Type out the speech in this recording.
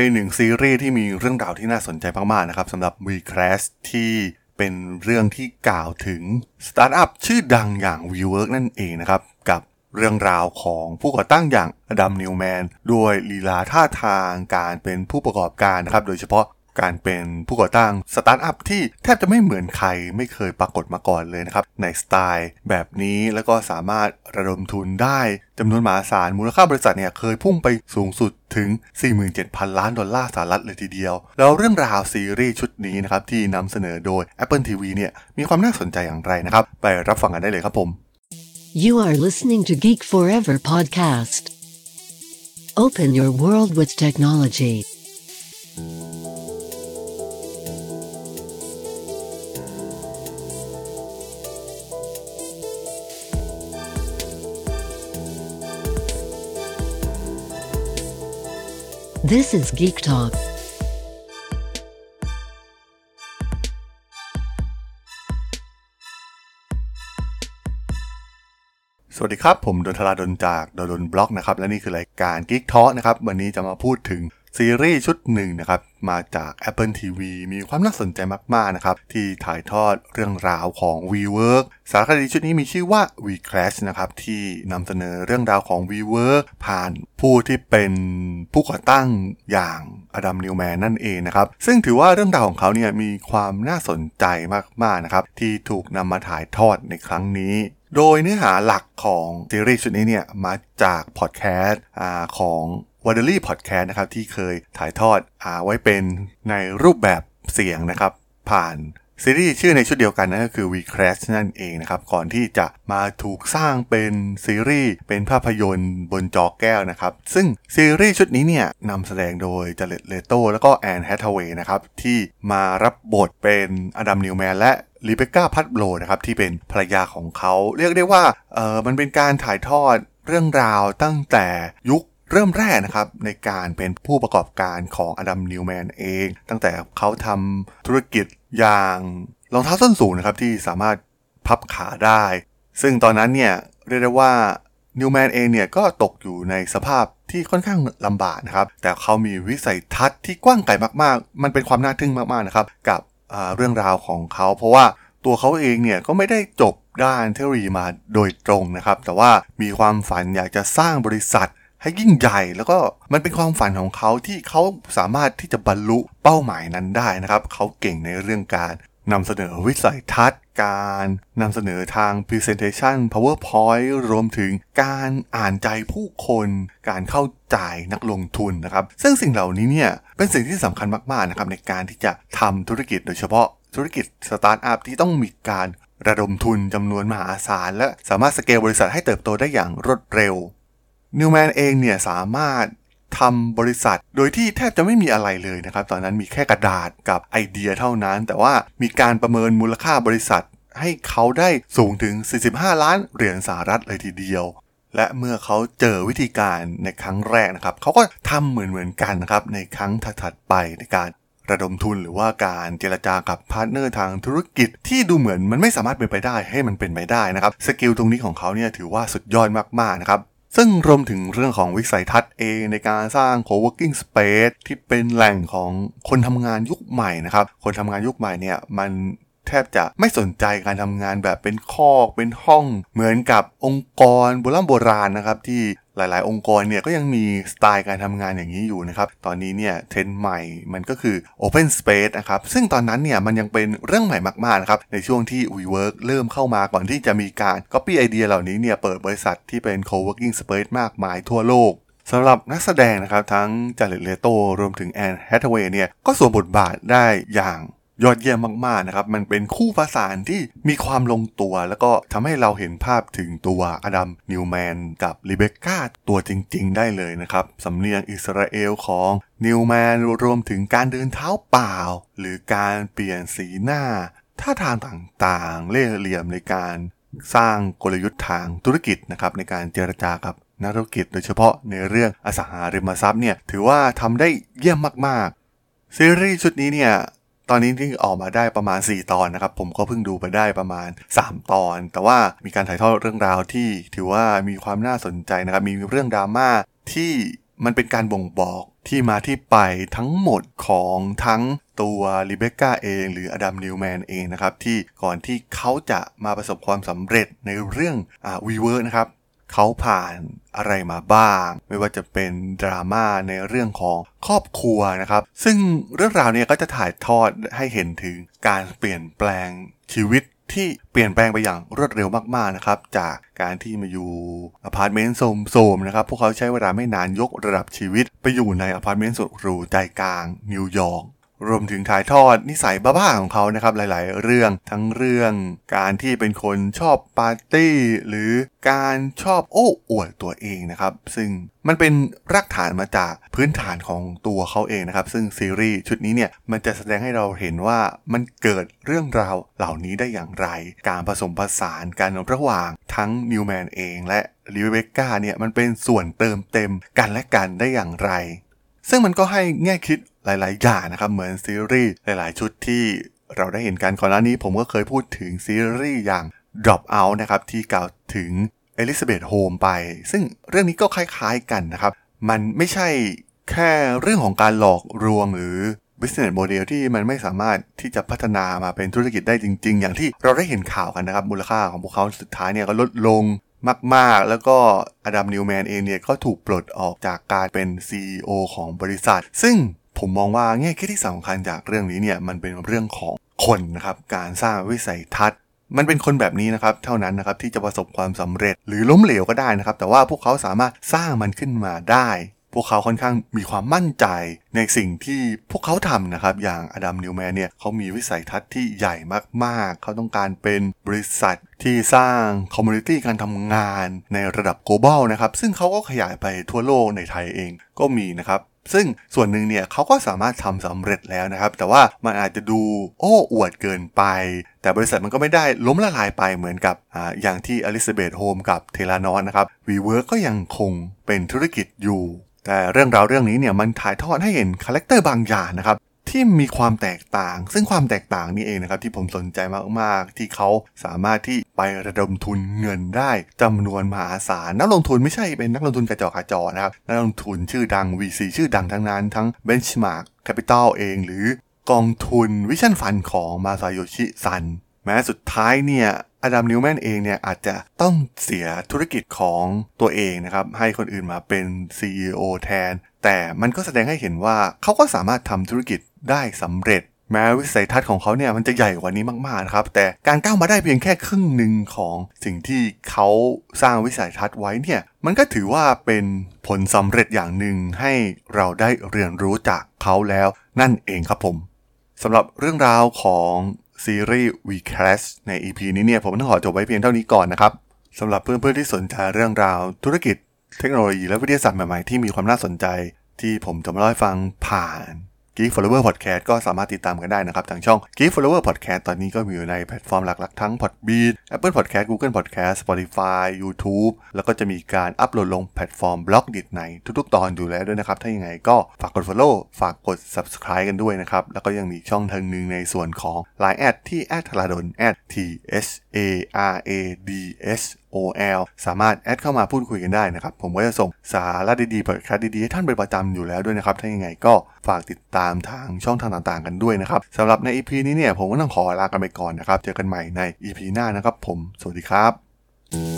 เป็นหนึ่งซีรีส์ที่มีเรื่องราวที่น่าสนใจมากๆนะครับสำหรับ WeCrashed ที่เป็นเรื่องที่กล่าวถึงสตาร์ทอัพชื่อดังอย่าง WeWork นั่นเองนะครับ กับเรื่องราวของผู้ก่อตั้งอย่าง Adam Neumann ด้วยลีลาท่าทางการเป็นผู้ประกอบการนะครับ โดยเฉพาะ การเป็นผู้ก่อตั้งสตาร์ทอัพที่แทบจะไม่เหมือนใครไม่เคยปรากฏมาก่อนเลยนะครับ ในสไตล์แบบนี้แล้วก็สามารถระดมทุนได้จำนวนมหาศาลมูลค่าบริษัทเนี่ยเคยพุ่งไปสูงสุดถึง 47,000 ล้านดอลลาร์สหรัฐเลยทีเดียว แล้วเรื่องราวซีรีส์ชุดนี้นะครับที่นำเสนอโดย Apple TV เนี่ยมีความน่าสนใจอย่างไรนะครับ ไปรับฟังกันได้เลยครับผม You are listening to Geek Forever podcast. Open your world with technology. This is Geek Talk. สวัสดีครับ ผมดนทราดนจากดนบล็อกนะครับ และนี่คือรายการ Geek Talk นะครับ วันนี้จะมาพูดถึง ซีรีส์ชุดหนึ่งนะครับมาจาก Apple TV มีความน่าสนใจมาก ๆ นะครับ ที่ถ่ายทอดเรื่องราวของ WeWork สารคดีชุดนี้มีชื่อว่า We Crash นะครับที่นำเสนอเรื่องราวของ WeWork ผ่านผู้ที่เป็นผู้ก่อตั้งอย่างอดัมนิวแมนนั่นเองนะครับ ซึ่งถือว่าเรื่องราวของเขาเนี่ยมีความน่าสนใจมาก ๆ นะครับ ที่ถูกนำมาถ่ายทอดในครั้งนี้โดยเนื้อหาหลักของซีรีส์ชุดนี้เนี่ยมาจากพอดแคสต์ของ ว a เดอรี่พอดแคสต์นะครับที่เคยถ่ายทอดอาไว้เป็นในรูปแบบเสียงนะครับ ผ่านซีรีส์ชื่อในชุดเดียวกันนั่นก็คือ We Crash นั่นเองนะครับ ก่อนที่จะมาถูกสร้างเป็นซีรีส์เป็นภาพยนตร์บนจอแก้วนะครับ ซึ่งซีรีส์ชุดนี้เนี่ยนำแสดงโดย Jared Leto แล้วก็ Anne Hathaway นะครับ ที่มารับบทเป็น Adam Neumann และ Rebekah Paltrow นะครับที่เป็นภรรยาของเขา เรียกได้ว่าเออมันเป็นการถ่ายทอดเรื่องราวตั้งแต่ยุค เริ่มแรกนะครับในการเป็นผู้ประกอบการของ Adam Neumann เอง ตั้งแต่เขาทำธุรกิจอย่างรองเท้าส้นสูงนะครับที่สามารถพับขาได้ ซึ่งตอนนั้นเนี่ยเรียกได้ว่านิวแมนเองเนี่ยก็ตกอยู่ในสภาพที่ค่อนข้างลำบากนะครับ แต่เขามีวิสัยทัศน์ที่กว้างไกลมากๆ มันเป็นความน่าทึ่งมากๆนะครับกับเรื่องราวของเขา เพราะว่าตัวเขาเองเนี่ยก็ไม่ได้จบด้านเทคโนโลยีมาโดยตรงนะครับ แต่ว่ามีความฝันอยากจะสร้างบริษัท ให้ยิ่งใหญ่แล้วก็มันเป็นความฝันของเขาที่เขาสามารถที่จะบรรลุเป้าหมายนั้นได้นะครับ เขาเก่งในเรื่องการนำเสนอวิสัยทัศน์ การนำเสนอทาง Presentation PowerPoint รวมถึงการอ่านใจผู้คน การเข้าใจนักลงทุนนะครับ ซึ่งสิ่งเหล่านี้เนี่ยเป็นสิ่งที่สำคัญมากๆนะครับในการที่จะทำธุรกิจโดยเฉพาะธุรกิจสตาร์ทอัพที่ต้องมีการระดมทุนจำนวนมหาศาลและสามารถสเกลบริษัทให้เติบโตได้อย่างรวดเร็ว Neumann เองเนี่ยสามารถทำบริษัทโดยที่แทบจะไม่มีอะไรเลยนะครับ ตอนนั้นมีแค่กระดาษกับไอเดียเท่านั้น แต่ว่ามีการประเมินมูลค่าบริษัท ให้เขาได้สูงถึง 45 ล้านเหรียญสหรัฐเลยทีเดียว และเมื่อเขาเจอวิธีการในครั้งแรกนะครับ เขาก็ทำเหมือนเหมือนกันนะครับในครั้งถัดๆไปในการระดมทุนหรือว่าการเจรจากับ partner ทางธุรกิจที่ดูเหมือนมันไม่สามารถเป็นไปได้ให้มันเป็นไปได้นะครับ skill ตรงนี้ของเขาเนี่ยถือว่าสุดยอดมากๆนะครับ ซึ่งรวมถึงเรื่องของวิสัยทัศน์เองในการสร้าง co-working space ที่เป็นแหล่งของคนทำงานยุคใหม่นะครับ คนทำงานยุคใหม่เนี่ยมัน แทบจะไม่สนใจการทำงานแบบเป็นคอกเป็นห้อง เหมือนกับองค์กรโบราณโบราณนะครับที่หลาย ๆ องค์กรเนี่ยก็ยังมีสไตล์การทำงานอย่างนี้อยู่นะครับ ตอนนี้เนี่ยเทรนด์ใหม่มันก็คือ Open Space นะครับ ซึ่งตอนนั้นเนี่ยมันยังเป็นเรื่องใหม่มาก ๆ นะครับ ในช่วงที่ WeWork เริ่มเข้ามาก่อนที่จะมีการ Copy ไอเดียเหล่านี้เนี่ยเปิดบริษัทที่เป็น Co-working Space มากมายทั่วโลกสำหรับนักแสดงนะครับทั้ง Jared Leto รวมถึง Anne Hathaway เนี่ยก็สวมบทบาทได้อย่าง ยอดเยี่ยมมากๆนะครับ มันเป็นคู่ประสานที่มีความลงตัว แล้วก็ทำให้เราเห็นภาพถึงตัว Adam Neumann กับ Rebekah ตัวจริง ๆ ได้เลยนะครับ สำเนียงอิสราเอลของ Neumann รวมถึงการเดินเท้าเปล่า หรือการเปลี่ยนสีหน้าท่าทางต่างๆ เล่ห์เหลี่ยมในการสร้างกลยุทธ์ทางธุรกิจนะครับในการเจรจากับนักธุรกิจโดยเฉพาะในเรื่องอสังหาริมทรัพย์เนี่ยถือว่าทำได้เยี่ยมมากๆซีรีส์ชุดนี้เนี่ย ตอนนี้ที่ออกมาได้ประมาณ 4 ตอนนะครับ ผมก็เพิ่งดูไปได้ประมาณ 3 ตอน แต่ว่ามีการถ่ายทอดเรื่องราวที่ถือว่ามีความน่าสนใจนะครับ มีเรื่องดราม่าที่มันเป็นการบ่งบอกที่มาที่ไปทั้งหมดของทั้งตัวลิเบคก้าเอง หรืออดัมนิวแมนเองนะครับ ที่ก่อนที่เขาจะมาประสบความสำเร็จในเรื่องอ่า WeWork นะครับ เขาผ่านอะไรมาบ้าง ไม่ว่าจะเป็นดราม่าในเรื่องของครอบครัวนะครับ ซึ่งเรื่องราวเนี่ยก็จะถ่ายทอดให้เห็นถึงการเปลี่ยนแปลงชีวิตที่เปลี่ยนแปลงไปอย่างรวดเร็วมากๆนะครับ จากการที่มาอยู่อพาร์ตเมนต์โทรมๆนะครับ พวกเขาใช้เวลาไม่นานยกระดับชีวิต ไปอยู่ในอพาร์ตเมนต์สุดหรูใจกลางนิวยอร์ก รวมถึงถ่ายทอดนิสัยบ้าๆของเขานะครับหลายๆ เรื่องทั้งเรื่องการที่เป็นคนชอบปาร์ตี้ หรือการชอบโอ้อวดตัวเองนะครับ ซึ่งมันเป็นรากฐานมาจากพื้นฐานของตัวเขาเองนะครับ ซึ่งซีรีส์ชุดนี้เนี่ยมันจะแสดงให้เราเห็นว่ามันเกิดเรื่องราวเหล่านี้ได้อย่างไร การผสมผสานกันระหว่างทั้งนิวแมนเองและลิเวเก้าเนี่ยมันเป็นส่วนเติมเต็มกันและกันได้อย่างไรซึ่งมันก็ให้แง่คิด หลาย ๆ อย่างนะครับ เหมือนซีรีส์หลาย ๆ ชุดที่เราได้เห็นกันก่อนหน้านี้ผมก็เคยพูดถึงซีรีส์อย่าง Drop Out นะครับ ที่กล่าวถึงเอลิซาเบธโฮมไป ซึ่งเรื่องนี้ก็คล้าย ๆ กันนะครับ มันไม่ใช่แค่เรื่องของการหลอกลวงหรือ business model ที่มันไม่สามารถที่จะพัฒนามาเป็นธุรกิจได้จริง ๆ อย่างที่เราได้เห็นข่าวกันนะครับ มูลค่าของพวกเขาสุดท้ายเนี่ยก็ลดลงมาก ๆ แล้วก็อดัมนิวแมนเองเนี่ยก็ถูกปลดออกจากการเป็น CEO ของบริษัท ซึ่ง ผมมองว่าแง่คิดที่สำคัญจากเรื่องนี้เนี่ยมันเป็นเรื่องของคนนะครับการสร้างวิสัยทัศน์มันเป็นคนแบบนี้นะครับ เท่านั้นนะครับที่จะประสบความสำเร็จหรือล้มเหลวก็ได้นะครับ แต่ว่าพพวกเขาสามารถสร้างมันขึ้นมาได้ วกเขาค่อนข้างมีความมั่นใจในสิ่งที่พวกเขาทำนะครับ อย่าง Adam Neumann เนี่ยเขามีวิสัยทัศน์ที่ใหญ่มากๆ เขาต้องการเป็นบริษัทที่สร้าง community การทำงานในระดับ global นะครับ ซึ่งเขาก็ขยายไปทั่วโลกในไทยเองก็มีนะครับซึ่งส่วนหนึ่งเนี่ยเขาก็สามารถทำสำเร็จแล้วนะครับ แต่ว่ามันอาจจะดูโอ้อวดเกินไป แต่บริษัทมันก็ไม่ได้ล้มละลายไปเหมือนกับออย่างที่ Elizabeth Holmes กับ Theranos นะครับ WeWork ก็ยังคงเป็นธุรกิจอยู่ แต่เรื่องราวเรื่องนี้เนี่ยมันถ่ายทอดให้เห็น character บางอย่างนะครับที่มีความแตกต่าง ซึ่งความแตกต่างนี่เองนะครับที่ผมสนใจมากๆ ที่เขาสามารถที่ไประดมทุนเงินได้จำนวนมหาศาลนักลงทุนไม่ใช่เป็นนักลงทุนกระจอกกระจอนะครับนักลงทุนชื่อดัง VC ชื่อดังทั้งนั้น ทั้ง Benchmark Capital เอง หรือกองทุนวิชั่นฟันของมาซาโยชิซันแม้สุดท้ายเนี่ย อดัมนิวแมนเองเนี่ยอาจจะต้องเสียธุรกิจของตัวเองนะครับ ให้คนอื่นมาเป็น CEO แทน แต่มันก็แสดงให้เห็นว่าเขาก็สามารถทำธุรกิจได้สำเร็จ แม้วิสัยทัศน์ของเขาเนี่ยมันจะใหญ่กว่านี้มากๆนะครับ แต่การก้าวมาได้เพียงแค่ครึ่งหนึ่งของสิ่งที่เขาสร้างวิสัยทัศน์ไว้เนี่ยมันก็ถือว่าเป็นผลสำเร็จอย่างหนึ่งให้เราได้เรียนรู้จากเขาแล้ว นั่นเองครับผมสำหรับเรื่องราวของ ซีรีส์ WeCrashed ใน EP นี้เนี่ยผมต้องขอจบไว้เพียงเท่านี้ก่อนนะครับสำหรับเพื่อนๆที่สนใจเรื่องราว ธุรกิจ เทคโนโลยีและวิทยาศาสตร์ใหม่ๆที่มีความน่าสนใจ ที่ผมจะมาเล่าให้ฟังผ่าน Geek Forever Podcast ก็สามารถติดตามกันได้นะครับ ทางช่อง Geek Forever Podcast ตอนนี้ก็มีอยู่ในแพลตฟอร์มหลักๆ ทั้ง Podbean Apple Podcast Google Podcast Spotify YouTube แล้วก็จะมีการอัปโหลดลงแพลตฟอร์ม Blockdit ในทุกๆ ตอนอยู่แล้วด้วยนะครับ ถ้าอย่างไรก็ฝากกด Follow ฝากกด Subscribe กันด้วยนะครับ แล้วก็ยังมีช่องทางหนึ่งในส่วนของ Line แอดที่แอดทราดน T H A R A D S OL สามารถแอดเข้ามาพูดคุยกันได้นะครับ ผมก็จะส่งสาระดีๆพอดแคสต์ดีๆ ให้ท่านเป็นประจำอยู่แล้วด้วยนะครับ ถ้ายังไงก็ฝากติดตามทางช่องทางต่างๆ กันด้วยนะครับสำหรับใน EP นี้เนี่ยผมก็ต้องขอลากันไปก่อนนะครับ เจอกันใหม่ใน EP หน้านะครับผม สวัสดีครับ